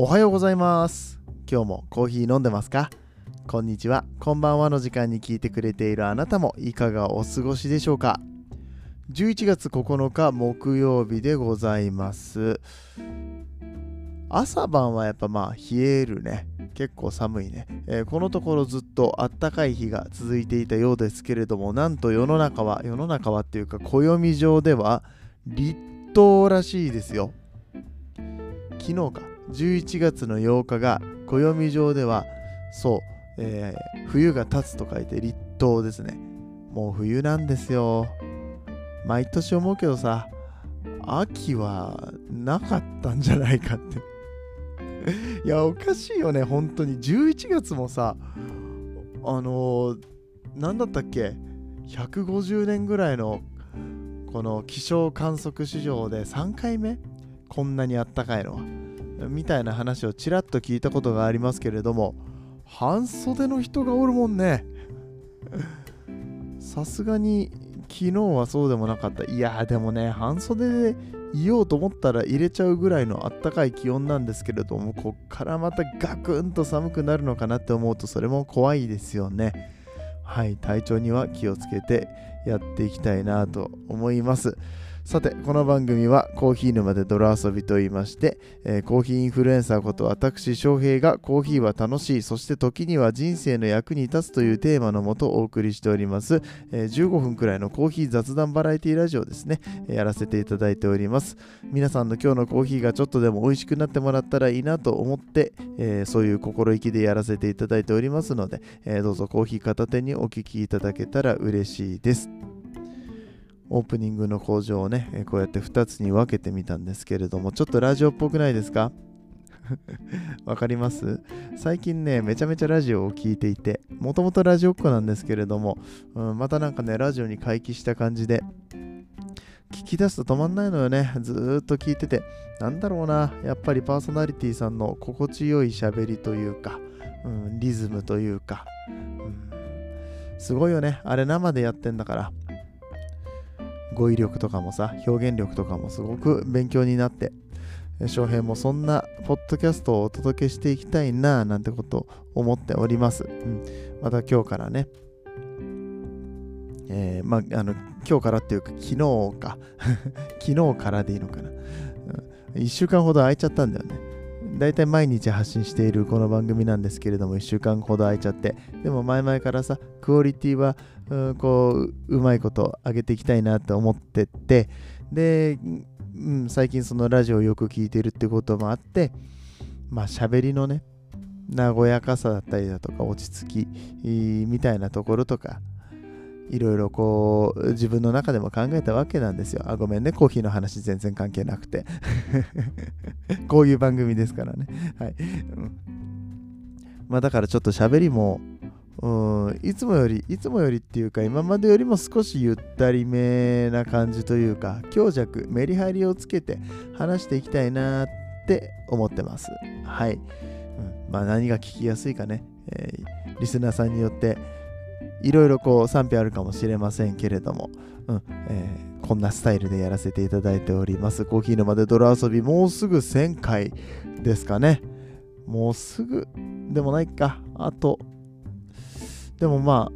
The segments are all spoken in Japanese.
おはようございます。今日もコーヒー飲んでますか？こんにちは。こんばんはの時間に聞いてくれているあなたもいかがお過ごしでしょうか？11月9日木曜日でございます。朝晩はやっぱまあ冷えるね。結構寒いね、えー、このところずっとあったかい日が続いていたようですけれどもなんと世の中は世の中はっていうか暦上では立冬らしいですよ。昨日か。11月の8日が暦上ではそう、えー、冬が経つと書いて立冬ですね。もう冬なんですよ。毎年思うけどさ秋はなかったんじゃないかって。いやおかしいよね本当に。11月もさあのー、何だったっけ150年ぐらいのこの気象観測史上で3回目？こんなにあったかいのは。みたいな話をちらっと聞いたことがありますけれども半袖の人がおるもんね。さすがに昨日はそうでもなかった。いやでもね半袖でいようと思ったら入れちゃうぐらいのあったかい気温なんですけれどもこっからまたガクンと寒くなるのかなって思うとそれも怖いですよね。はい体調には気をつけてやっていきたいなと思います。さてこの番組はコーヒー沼で泥遊びと言いまして、えー、コーヒーインフルエンサーこと私翔平がコーヒーは楽しい。そして時には人生の役に立つというテーマのもとお送りしております、えー、15分くらいのコーヒー雑談バラエティラジオですね、えー、やらせていただいております。皆さんの今日のコーヒーがちょっとでも美味しくなってもらったらいいなと思って、えそういう心意気でやらせていただいておりますので、えどうぞコーヒー片手にお聞きいただけたら嬉しいです。オープニングの工場をね、こうやって2つに分けてみたんですけれども、ちょっとラジオっぽくないですか？わかります？最近ね、めちゃめちゃラジオを聴いていて、もともとラジオっ子なんですけれども、うん、またなんかね、ラジオに回帰した感じで、聞き出すと止まんないのよね。ずっと聞いてて、なんだろうな、やっぱりパーソナリティさんの心地よい喋りというか、うん、リズムというか、うん、すごいよね。あれ生でやってんだから。語彙力とかもさ、表現力とかもすごく勉強になって、翔平もそんなポッドキャストをお届けしていきたいななんてことを思っております。うん、また今日からね、えー、まあ、あの今日からっていうか昨日か。昨日からでいいのかな、うん、1週間ほど空いちゃったんだよね。だいたい毎日発信しているこの番組なんですけれども1週間ほど空いちゃってでも前々からさクオリティはうこううまいこと上げていきたいなって思っててで、うん、最近そのラジオをよく聞いてるってこともあってまあ喋りのね和やかさだったりだとか落ち着きみたいなところとかいろいろこう自分の中でも考えたわけなんですよ。あ、ごめんね、コーヒーの話全然関係なくて。こういう番組ですからね。はい。うん、まあだからちょっと喋りも、うん、いつもより、いつもよりっていうか、今までよりも少しゆったりめな感じというか、強弱、メリハリをつけて話していきたいなって思ってます。はい。うん、まあ何が聞きやすいかね、えー、リスナーさんによって、いろいろこう賛否あるかもしれませんけれども、うんえー、こんなスタイルでやらせていただいております。コーヒー沼で泥遊び、もうすぐ1000回ですかね。もうすぐでもないか。あと、でもまあ、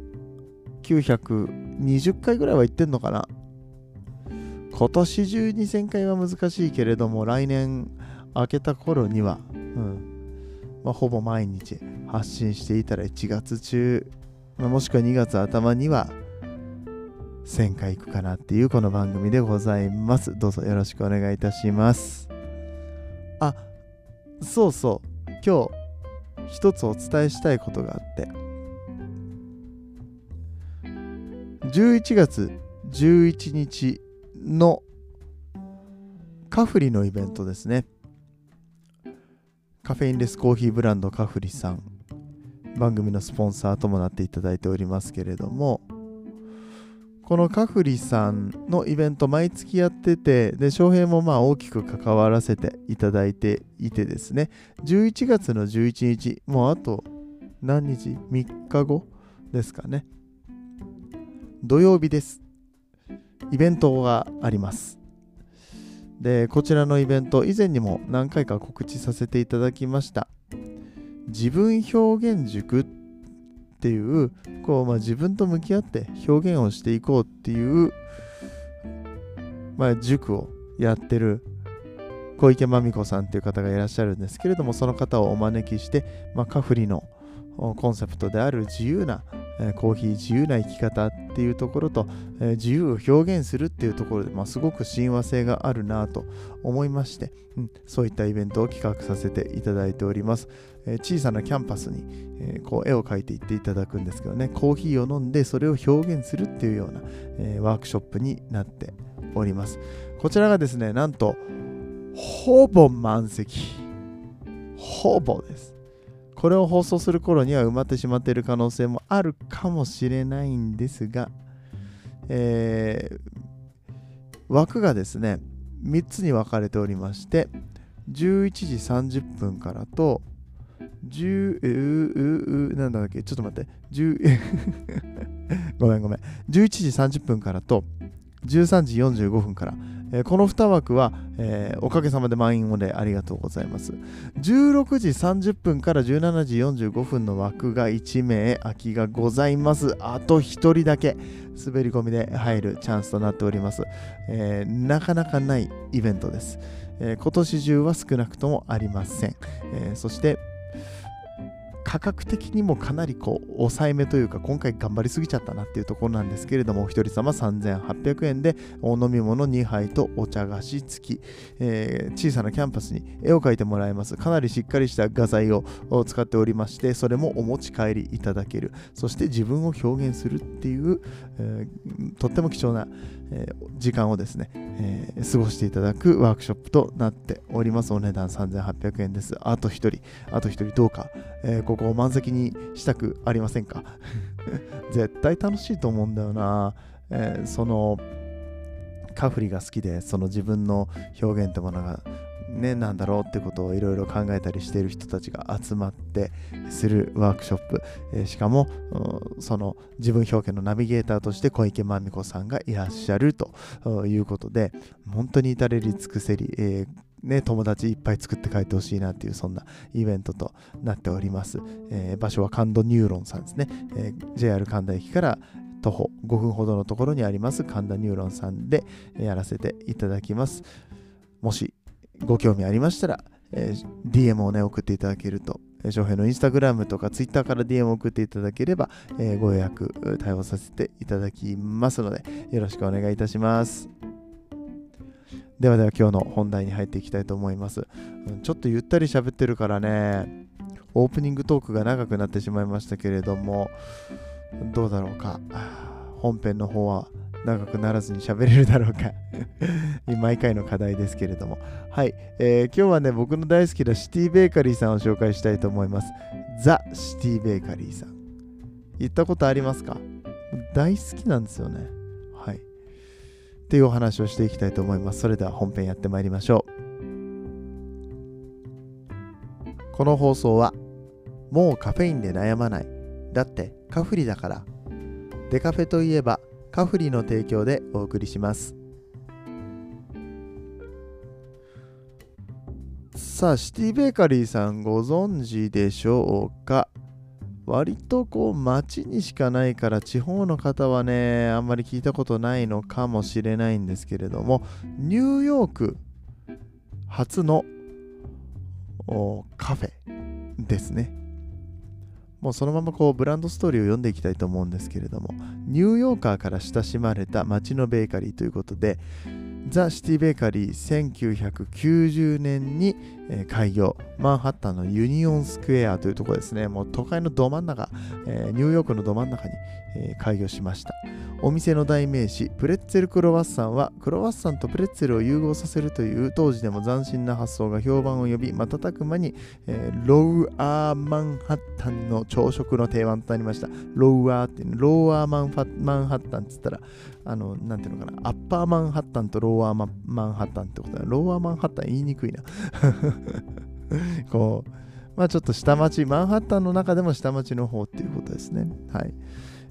920回ぐらいは行ってんのかな。今年中2000回は難しいけれども、来年明けた頃には、うんまあ、ほぼ毎日発信していたら1月中まあ、もしくは2月頭には1000回いくかなっていうこの番組でございます。どうぞよろしくお願いいたします。あ、そうそう。今日一つお伝えしたいことがあって。11月11日のカフリのイベントですね。カフェインレスコーヒーブランドカフリさん番組のスポンサーともなっていただいておりますけれどもこのカフリさんのイベント毎月やっててで翔平もまあ大きく関わらせていただいていてですね。11月の11日もうあと何日 ?3 日後ですかね。土曜日です。イベントがあります。でこちらのイベント以前にも何回か告知させていただきました。自分表現塾っていうこう、まあ、自分と向き合って表現をしていこうっていう、まあ、塾をやってる小池真美子さんっていう方がいらっしゃるんですけれどもその方をお招きして、まあ、カフリのコンセプトである自由なコーヒー自由な生き方っていうところと、自由を表現するっていうところで、まあ、すごく親和性があるなと思いまして、うん、そういったイベントを企画させていただいております。小さなキャンパスに、こう絵を描いていっていただくんですけどね、コーヒーを飲んでそれを表現するっていうような、ワークショップになっております。こちらがですね、なんと、ほぼ満席。ほぼです。これを放送する頃には埋まってしまっている可能性もあるかもしれないんですが、えー、枠がですね、3つに分かれておりまして、11時30分からと、10、うううなんだっけ、ちょっと待って、10 ごめんごめん、11時30分からと、13時45分から、えー、この2枠は、えー、おかげさまで満員御礼ありがとうございます。16時30分から17時45分の枠が1名空きがございます。あと1人だけ滑り込みで入るチャンスとなっております。えー、なかなかないイベントです。今年中は少なくともありません。そして、価格的にもかなりこう抑えめというか今回頑張りすぎちゃったなっていうところなんですけれどもお一人様3800円でお飲み物2杯とお茶菓子付き、えー、小さなキャンパスに絵を描いてもらえます。かなりしっかりした画材を使っておりましてそれもお持ち帰りいただける。そして自分を表現するっていう、えー、とっても貴重な、えー、時間をですね、えー、過ごしていただくワークショップとなっております。お値段3800円です。あと1人。あと1人どうか、えー、こここう満席にしたくありませんか？絶対楽しいと思うんだよな、えー、そのカフリが好きでその自分の表現ってものがね、なんだろうってことをいろいろ考えたりしている人たちが集まってするワークショップ、えー、しかも、うん、その自分表現のナビゲーターとして小池真美子さんがいらっしゃるということで本当に至れり尽くせり、えーね、友達いっぱい作って帰ってほしいなっていうそんなイベントとなっております。えー、場所は神田ニューロンさんですね。えー、JR 神田駅から徒歩5分ほどのところにあります神田ニューロンさんでやらせていただきます。もしご興味ありましたら、えー、DM をね送っていただけるとえ翔平のインスタグラムとかツイッターから DM を送っていただければ、えー、ご予約対応させていただきますのでよろしくお願いいたします。ではでは今日の本題に入っていきたいと思います。ちょっとゆったり喋ってるからね、オープニングトークが長くなってしまいましたけれども、どうだろうか。本編の方は長くならずに喋れるだろうか 毎回の課題ですけれども。はい、えー、今日はね、僕の大好きなシティベーカリーさんを紹介したいと思います。ザ・シティベーカリーさん。行ったことありますか？大好きなんですよね。はいっていうお話をしていきたいと思います。それでは本編やってまいりましょう。この放送は、もうカフェインで悩まない。だってカフリだから。デカフェといえばカフリの提供でお送りします。さあ、シティベーカリーさんご存知でしょうか？割とこう街にしかないから地方の方はねあんまり聞いたことないのかもしれないんですけれどもニューヨーク初のカフェですねもうそのままこうブランドストーリーを読んでいきたいと思うんですけれどもニューヨーカーから親しまれた街のベーカリーということでザ・シティ・ベーカリー1990年に、えー、開業マンハッタンのユニオンスクエアというところですねもう都会のど真ん中、えー、ニューヨークのど真ん中に、えー、開業しましたお店の代名詞プレッツェルクロワッサンはクロワッサンとプレッツェルを融合させるという当時でも斬新な発想が評判を呼び瞬く間に、えー、ロウアーマンハッタンの朝食の定番となりましたロウアーってローアーマンファマンハッタンって言ったらあの、なんていうのかな、アッパーマンハッタンとローアーマンハッタンってことだ。ローアーマンハッタン言いにくいな。こう、まあちょっと下町、マンハッタンの中でも下町の方っていうことですね。はい。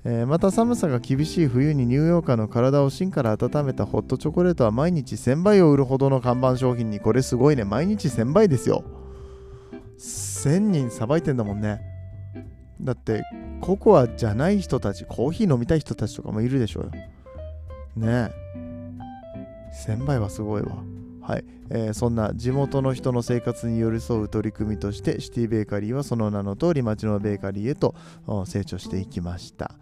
えー、また寒さが厳しい冬にニューヨーカーの体を芯から温めたホットチョコレートは毎日1000倍を売るほどの看板商品にこれすごいね。毎日1000倍ですよ。1000人さばいてんだもんね。だってココアじゃない人たちコーヒー飲みたい人たちとかもいるでしょうよ。ねえ。1000倍はすごいわ。はい、えー、そんな地元の人の生活に寄り添う取り組みとしてシティベーカリーはその名の通り町のベーカリーへと成長していきました、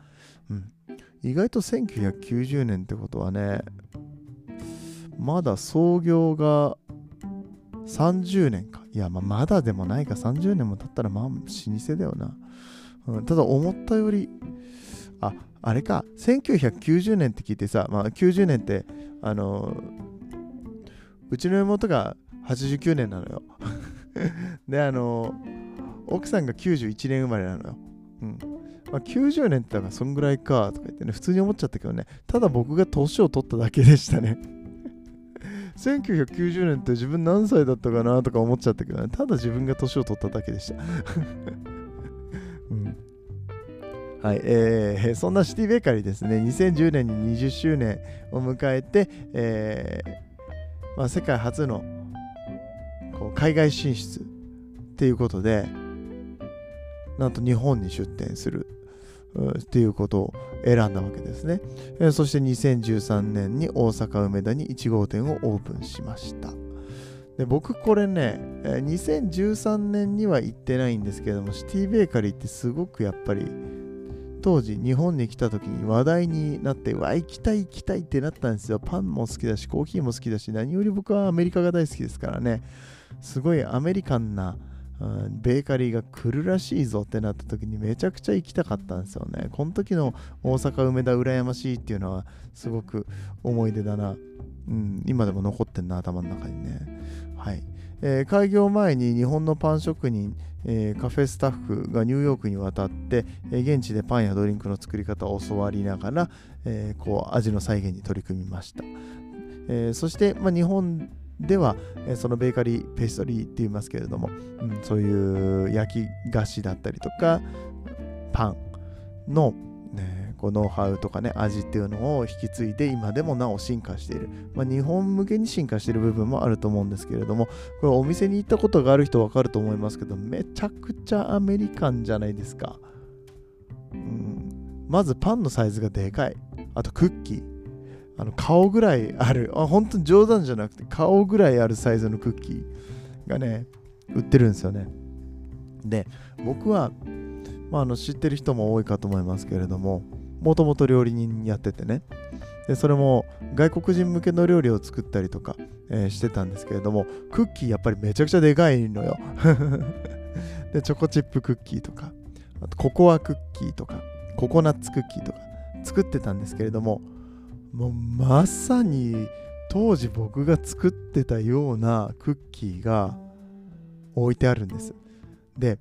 うん、意外と1990年ってことはねまだ創業が30年か。いや、まあ、まだでもないか。30年も経ったらまあ老舗だよな、うん、ただ思ったよりああれか。1990年って聞いてさ、まあ、90年ってあのうちの妹が89年なのよ。であの奥さんが91年生まれなのよ。うん。まあ、90年ってだからそんぐらいかとか言ってね普通に思っちゃったけどね。ただ僕が年を取っただけでしたね。1990年って自分何歳だったかなとか思っちゃったけどね。ただ自分が年を取っただけでした。うん。はい、えー、そんなシティベーカリーですね、2010年に20周年を迎えて、えーまあ、世界初のこう海外進出っていうことで、なんと日本に出店するっていうことを選んだわけですね。えそして2013年に大阪梅田に1号店をオープンしました。で僕これね、2013年には行ってないんですけども、シティベーカリーってすごくやっぱり当時日本に来た時に話題になってわ行きたい行きたいってなったんですよ。パンも好きだしコーヒーも好きだし何より僕はアメリカが大好きですからね。すごいアメリカンな、うん、ベーカリーが来るらしいぞってなった時にめちゃくちゃ行きたかったんですよね。この時の大阪梅田羨ましいっていうのはすごく思い出だな、うん、今でも残ってんな頭の中にね。はい。えー、開業前に日本のパン職人、えー、カフェスタッフがニューヨークに渡って、えー、現地でパンやドリンクの作り方を教わりながら、えこう味の再現に取り組みました、えそして、まあ、日本では、えそのベーカリーペーストリーって言いますけれども、うん、そういう焼き菓子だったりとかパンの、こうノウハウとかね味っていうのを引き継いで今でもなお進化している、まあ、日本向けに進化している部分もあると思うんですけれどもこれお店に行ったことがある人分かると思いますけどめちゃくちゃアメリカンじゃないですか、うん、まずパンのサイズがでかい。あとクッキー。あの顔ぐらいある。あ本当に冗談じゃなくて顔ぐらいあるサイズのクッキーがね売ってるんですよね。で僕は、まあ、あの知ってる人も多いかと思いますけれどももともと料理人やっててね。でそれも外国人向けの料理を作ったりとか、えー、してたんですけれどもクッキーやっぱりめちゃくちゃでかいのよ。でチョコチップクッキーとかあとココアクッキーとかココナッツクッキーとか作ってたんですけれどももうまさに当時僕が作ってたようなクッキーが置いてあるんです。で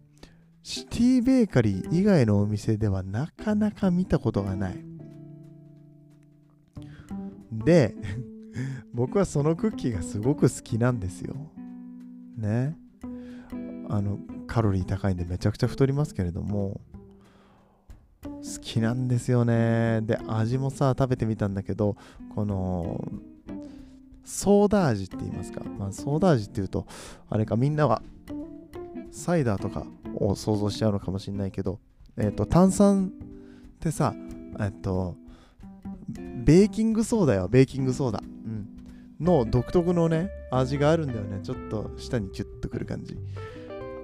シティベーカリー以外のお店ではなかなか見たことがない。で、僕はそのクッキーがすごく好きなんですよ。ね。あの、カロリー高いんでめちゃくちゃ太りますけれども、好きなんですよね。で、味もさ、食べてみたんだけど、この、ソーダ味って言いますか。まあ、ソーダ味っていうと、あれか、みんなはサイダーとかを想像しちゃうのかもしれないけど、えっ、ー、と、炭酸ってさ、えっ、と、ベーキングソーダよ、ベーキングソーダ。うん。の独特のね、味があるんだよね。ちょっと舌にキュッとくる感じ。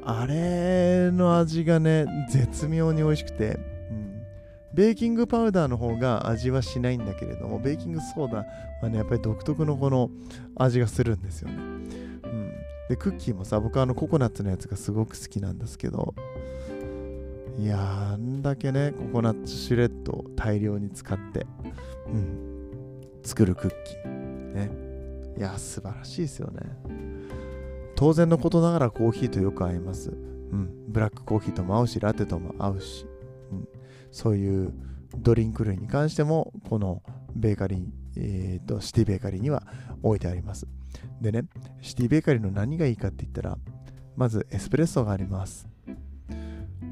あれの味がね、絶妙に美味しくて、うん、ベーキングパウダーの方が味はしないんだけれども、ベーキングソーダはね、やっぱり独特のこの味がするんですよね。で、クッキーもさ、僕はあのココナッツのやつがすごく好きなんですけど、いや、あんだけね、ココナッツシュレッドを大量に使って、うん、作るクッキー。ね。いや、素晴らしいですよね。当然のことながらコーヒーとよく合います。うん、ブラックコーヒーとも合うし、ラテとも合うし、うん、そういうドリンク類に関しても、このベーカリー、えーと、シティベーカリーには置いてあります。でね、シティベーカリーの何がいいかって言ったら、まずエスプレッソがあります。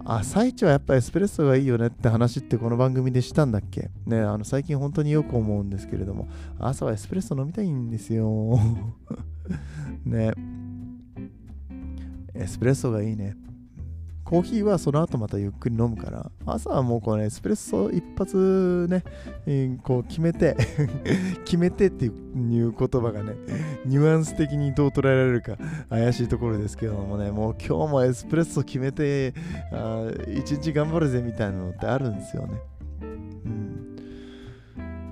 朝一はやっぱエスプレッソがいいよねって話ってこの番組でしたんだっけ？ねあの最近本当によく思うんですけれども朝はエスプレッソ飲みたいんですよ。ね。エスプレッソがいいね。コーヒーはその後またゆっくり飲むから朝はもうこのエスプレッソ一発ね、えー、こう決めて 決めてっていう言葉がねニュアンス的にどう捉えられるか怪しいところですけどもねもう今日もエスプレッソ決めてあ一日頑張るぜみたいなのってあるんですよね。うん。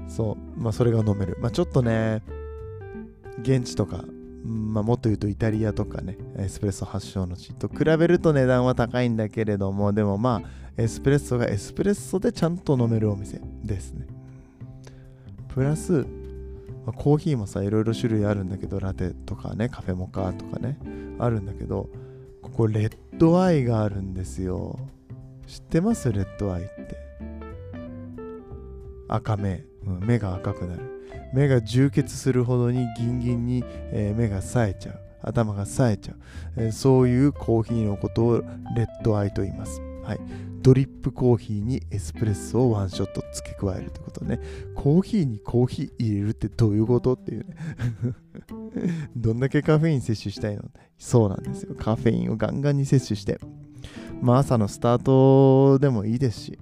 そう。まあそれが飲める。まあちょっとね現地とかまあ、もっと言うとイタリアとかね、エスプレッソ発祥の地と比べると値段は高いんだけれども、でもまあ、エスプレッソがエスプレッソでちゃんと飲めるお店ですね。プラス、まあ、コーヒーもさ、いろいろ種類あるんだけど、ラテとかね、カフェモカとかね、あるんだけど、ここレッドアイがあるんですよ。知ってます？レッドアイって。赤目、うん、目が赤くなる。目が充血するほどにギンギンに、えー、目が冴えちゃう。頭が冴えちゃう、えー、そういうコーヒーのことをレッドアイと言います、はい、ドリップコーヒーにエスプレッソをワンショット付け加えるってことね。コーヒーにコーヒー入れるってどういうことっていうね。どんだけカフェイン摂取したいの？そうなんですよ。カフェインをガンガンに摂取して。まあ朝のスタートでもいいですし。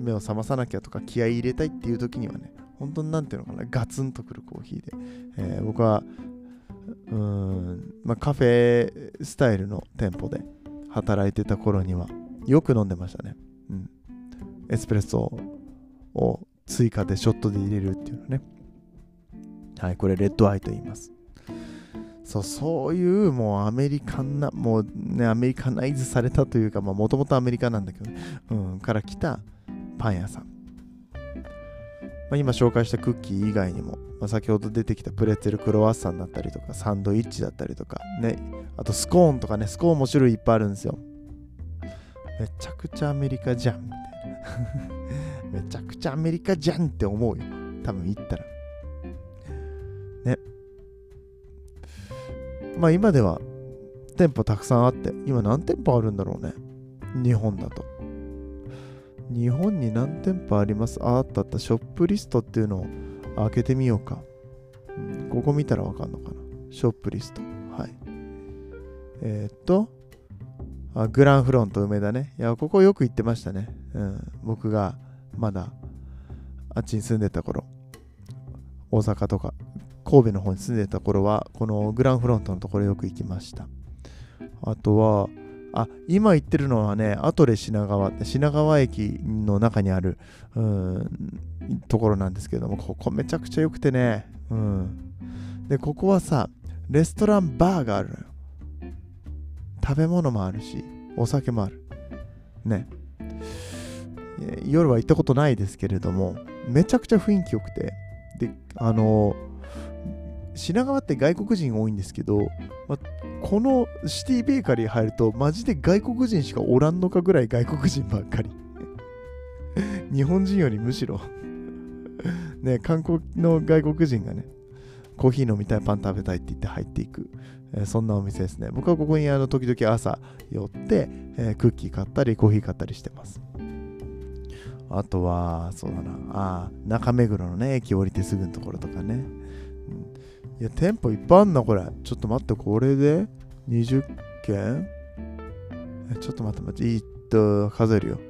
目を覚まさなきゃとか気合い入れたいっていう時にはね本当になんていうのかな、ガツンとくるコーヒーで、えー、僕は、うん、まあ、カフェスタイルの店舗で働いてた頃には、よく飲んでましたね。うん。エスプレッソを追加でショットで入れるっていうのね。はい、これレッドアイと言います。そう、そういうもうアメリカンな、もうね、アメリカナイズされたというか、もともとアメリカなんだけどね、うん、から来たパン屋さん。まあ、今紹介したクッキー以外にも、まあ、先ほど出てきたプレッツェルクロワッサンだったりとか、サンドイッチだったりとか、ね、あとスコーンとかね、スコーンも種類いっぱいあるんですよ。めちゃくちゃアメリカじゃん、みたいな。めちゃくちゃアメリカじゃんって思うよ。多分行ったら。ね。まあ今では店舗たくさんあって、今何店舗あるんだろうね。日本だと。日本に何店舗あります？あ、あったあった。ショップリストっていうのを開けてみようか。うん、ここ見たらわかんのかな？ショップリスト。はい。えー、っとあ、グランフロント梅田ね。いや、ここよく行ってましたね。うん。僕がまだあっちに住んでた頃、大阪とか神戸の方に住んでた頃は、このグランフロントのところよく行きました。あとは、あ、今言ってるのはね、アトレ品川って品川駅の中にあるうんところなんですけども、ここめちゃくちゃ良くてね、うん。で、ここはさ、レストランバーがあるのよ。食べ物もあるし、お酒もある。ね。夜は行ったことないですけれども、めちゃくちゃ雰囲気良くて、で、あのー品川って外国人多いんですけど、まこのシティベーカリー入るとマジで外国人しかおらんのかぐらい外国人ばっかり。日本人よりむしろ。ね観光の外国人がねコーヒー飲みたいパン食べたいって言って入っていく、えー、そんなお店ですね。僕はここにあの時々朝寄って、えー、クッキー買ったりコーヒー買ったりしてます。あとはそうだな。あ中目黒のね駅降りてすぐのところとかね。いや、店舗いっぱいあんな、これ。ちょっと待って、これで20件？ちょっと待って待って、いっと、数えるよ。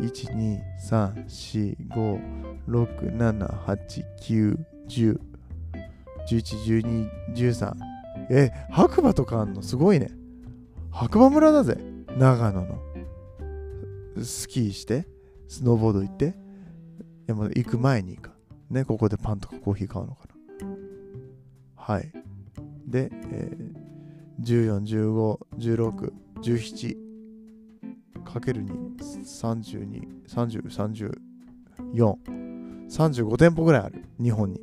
1、2、3、4、5、6、7、8、9、10、11、12、13。え、白馬とかあんの？すごいね。白馬村だぜ。長野の。スキーして、スノーボード行って。いや、もう行く前にか。ね、ここでパンとかコーヒー買うのか。はい。で、えー、14、15、16、17かける2、32、30、34、35店舗ぐらいある。日本に。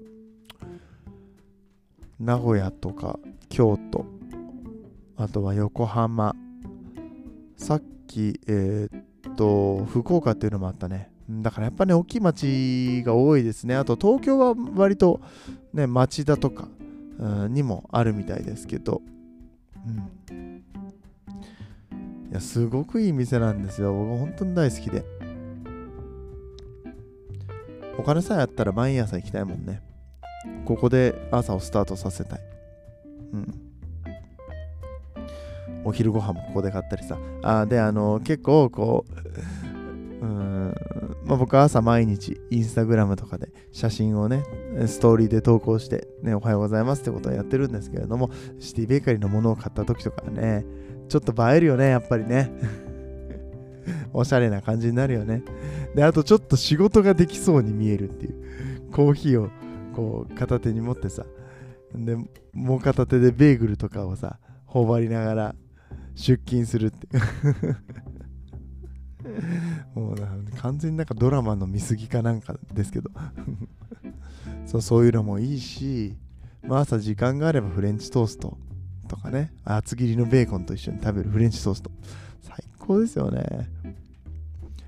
名古屋とか京都、あとは横浜、さっき、えー、っと、福岡っていうのもあったね。だからやっぱね、大きい町が多いですね。あと東京は割とね、町田とか、にもあるみたいですけど、うん、いやすごくいい店なんですよ。僕本当に大好きで。お金さえあったら毎朝行きたいもんね。ここで朝をスタートさせたい。うん。お昼ご飯もここで買ったりさ。あであの結構こううんまあ、僕は朝毎日インスタグラムとかで写真をねストーリーで投稿してねおはようございますってことをやってるんですけれどもシティベーカリーのものを買った時とかねちょっと映えるよねやっぱりね。おしゃれな感じになるよね。であとちょっと仕事ができそうに見えるっていうコーヒーをこう片手に持ってさでもう片手でベーグルとかをさ頬張りながら出勤するって もう完全になんかドラマの見過ぎかなんかですけど。そうそういうのもいいし、まあ、朝時間があればフレンチトーストとかね厚切りのベーコンと一緒に食べるフレンチトースト最高ですよね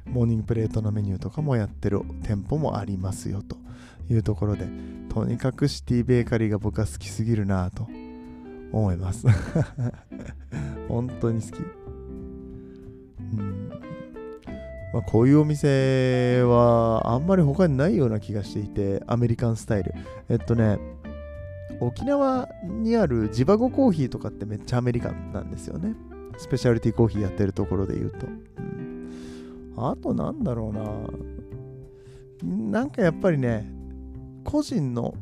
モーニングプレートのメニューとかもやってる店舗もありますよというところでとにかくシティベーカリーが僕は好きすぎるなと思います 本当に好き。まあ、こういうお店はあんまり他にないような気がしていて、アメリカンスタイル。えっとね、沖縄にあるジバゴコーヒーとかってめっちゃアメリカンなんですよね。スペシャリティコーヒーやってるところで言うと。うん、あとなんだろうな。なんかやっぱりね、個人の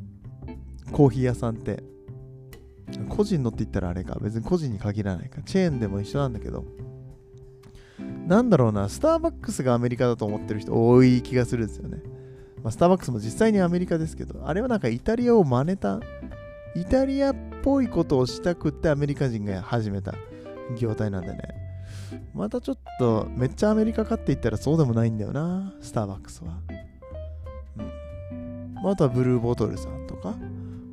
コーヒー屋さんって個人のって言ったらあれか、別に個人に限らないか、チェーンでも一緒なんだけど、なんだろうな、スターバックスがアメリカだと思ってる人多い気がするんですよね。まあ、スターバックスも実際にアメリカですけど、あれはなんかイタリアを真似た、イタリアっぽいことをしたくってアメリカ人が始めた業態なんでね。またちょっと、めっちゃアメリカかって言ったらそうでもないんだよな、スターバックスは。うん。あとはブルーボトルさんとか、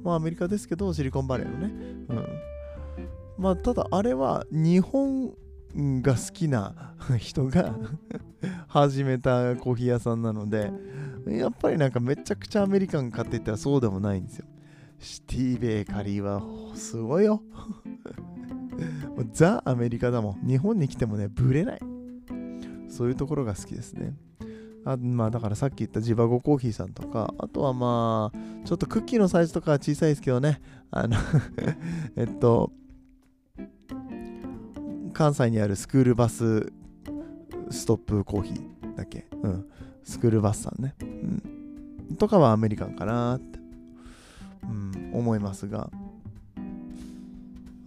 まあアメリカですけど、シリコンバレーのね。うん。まあただあれは日本が好きな 人が 始めたコーヒー屋さんなので、やっぱりなんかめちゃくちゃアメリカンかって言ったらそうでもないんですよ。シティベーカリーはすごいよ。ザ・アメリカだもん。日本に来てもね、ブレない。そういうところが好きですね。あまあだからさっき言ったジバゴコーヒーさんとか、あとはまあ、ちょっとクッキーのサイズとかは小さいですけどね、あのえっと、関西にあるスクールバスストップコーヒーだっけ？うん。スクールバスさんね。うん。とかはアメリカンかなって、うん、思いますが、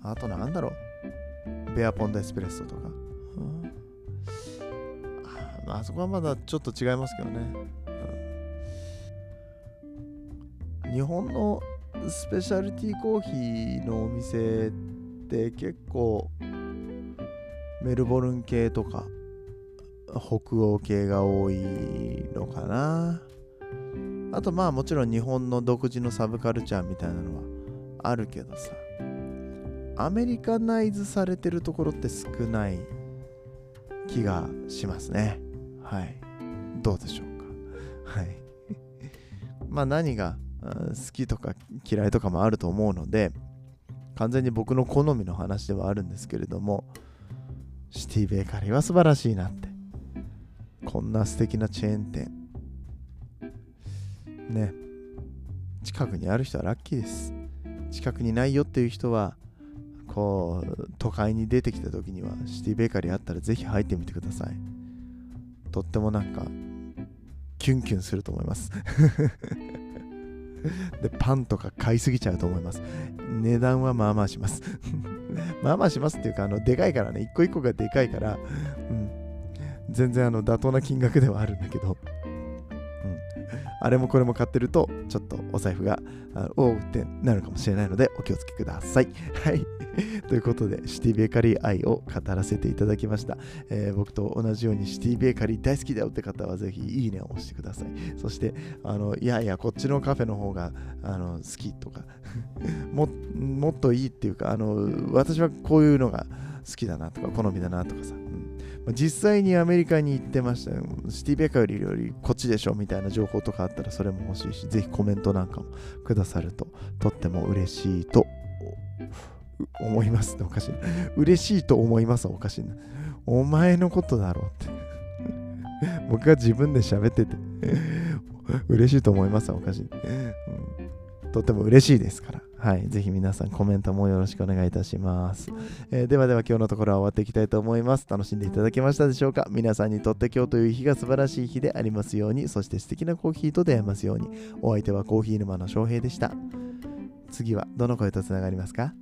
あとなんだろう？ベアポンドエスプレッソとか。あそこはまだちょっと違いますけどね。日本のスペシャルティーコーヒーのお店って結構メルボルン系とか北欧系が多いのかな。あとまあもちろん日本の独自のサブカルチャーみたいなのはあるけどさアメリカナイズされてるところって少ない気がしますね。はい。どうでしょうか。はい。まあ何が好きとか嫌いとかもあると思うので、完全に僕の好みの話ではあるんですけれども、シティベーカリーは素晴らしいなって。こんな素敵なチェーン店。ね。近くにある人はラッキーです。近くにないよっていう人は、こう、都会に出てきた時には、シティベーカリーあったらぜひ入ってみてください。とってもなんかキュンキュンすると思います でパンとか買いすぎちゃうと思います値段はまあまあします まあまあしますっていうかあのでかいからね一個一個がでかいから、うん、全然あの妥当な金額ではあるんだけどうんあれもこれも買ってると、ちょっとお財布が、おうってなるかもしれないので、お気をつけください。はい。ということで、シティベーカリー愛を語らせていただきました。えー、僕と同じようにシティベーカリー大好きだよって方は、ぜひいいねを押してください。そして、あの、いやいや、こっちのカフェの方があの好きとか も、もっといいっていうか、あの、私はこういうのが好きだなとか、好みだなとかさ、実際にアメリカに行ってましたよ。シティベーカよりよりこっちでしょみたいな情報とかあったらそれも欲しいし、ぜひコメントなんかもくださると。とっても嬉しいと 思いますっておかしい。嬉しいと思いますおかしいな。お前のことだろうって。僕が自分で喋ってて。嬉しいと思いますおかしい、うん、とっても嬉しいですからはい。ぜひ皆さんコメントもよろしくお願いいたします。えー、ではでは今日のところは終わっていきたいと思います。楽しんでいただけましたでしょうか？皆さんにとって今日という日が素晴らしい日でありますように、そして素敵なコーヒーと出会えますように。お相手はコーヒー沼の翔平でした。次はどの声とつながりますか？